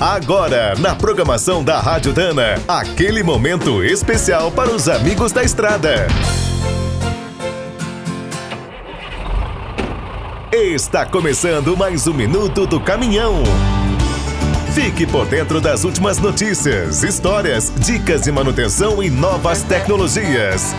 Agora, na programação da Rádio Dana, aquele momento especial para os amigos da estrada. Está começando mais um minuto do caminhão. Fique por dentro das últimas notícias, histórias, dicas de manutenção e novas tecnologias.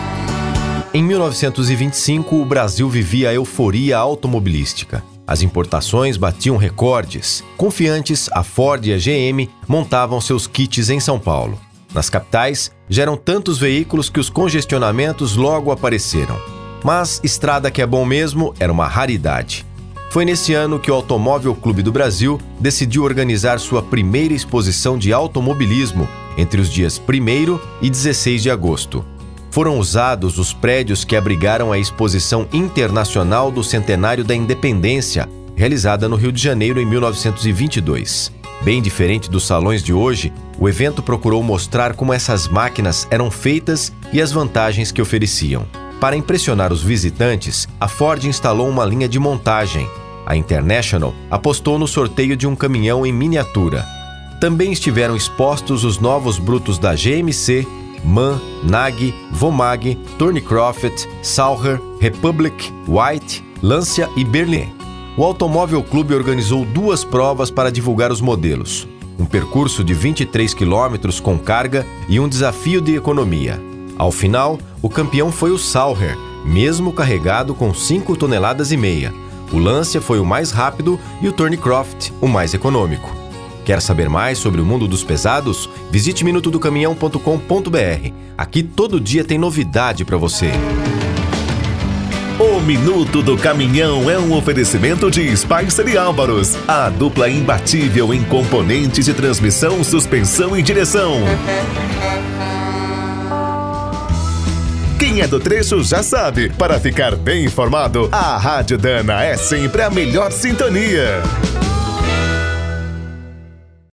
Em 1925, o Brasil vivia a euforia automobilística. As importações batiam recordes. Confiantes, a Ford e a GM montavam seus kits em São Paulo. Nas capitais, já eram tantos veículos que os congestionamentos logo apareceram. Mas estrada que é bom mesmo era uma raridade. Foi nesse ano que o Automóvel Clube do Brasil decidiu organizar sua primeira exposição de automobilismo entre os dias 1 e 16 de agosto foram usados os prédios que abrigaram a Exposição Internacional do Centenário da Independência, realizada no Rio de Janeiro em 1922. Bem diferente dos salões de hoje, o evento procurou mostrar como essas máquinas eram feitas e as vantagens que ofereciam. Para impressionar os visitantes, a Ford instalou uma linha de montagem. A International apostou no sorteio de um caminhão em miniatura. Também estiveram expostos os novos brutos da GMC MAN, NAG, VOMAG, Thornycroft, Sauer, Republic, White, Lancia e Berlin. O Automóvel Clube organizou duas provas para divulgar os modelos. Um percurso de 23 quilômetros com carga e um desafio de economia. Ao final, o campeão foi o Sauer, mesmo carregado com 5 toneladas e meia. O Lancia foi o mais rápido e o Thornycroft o mais econômico. Quer saber mais sobre o mundo dos pesados? Visite minutodocaminhão.com.br. Aqui todo dia tem novidade para você. O Minuto do Caminhão é um oferecimento de Spicer e Álvaros, a dupla imbatível em componentes de transmissão, suspensão e direção. Quem é do trecho já sabe, para ficar bem informado, a Rádio Dana é sempre a melhor sintonia.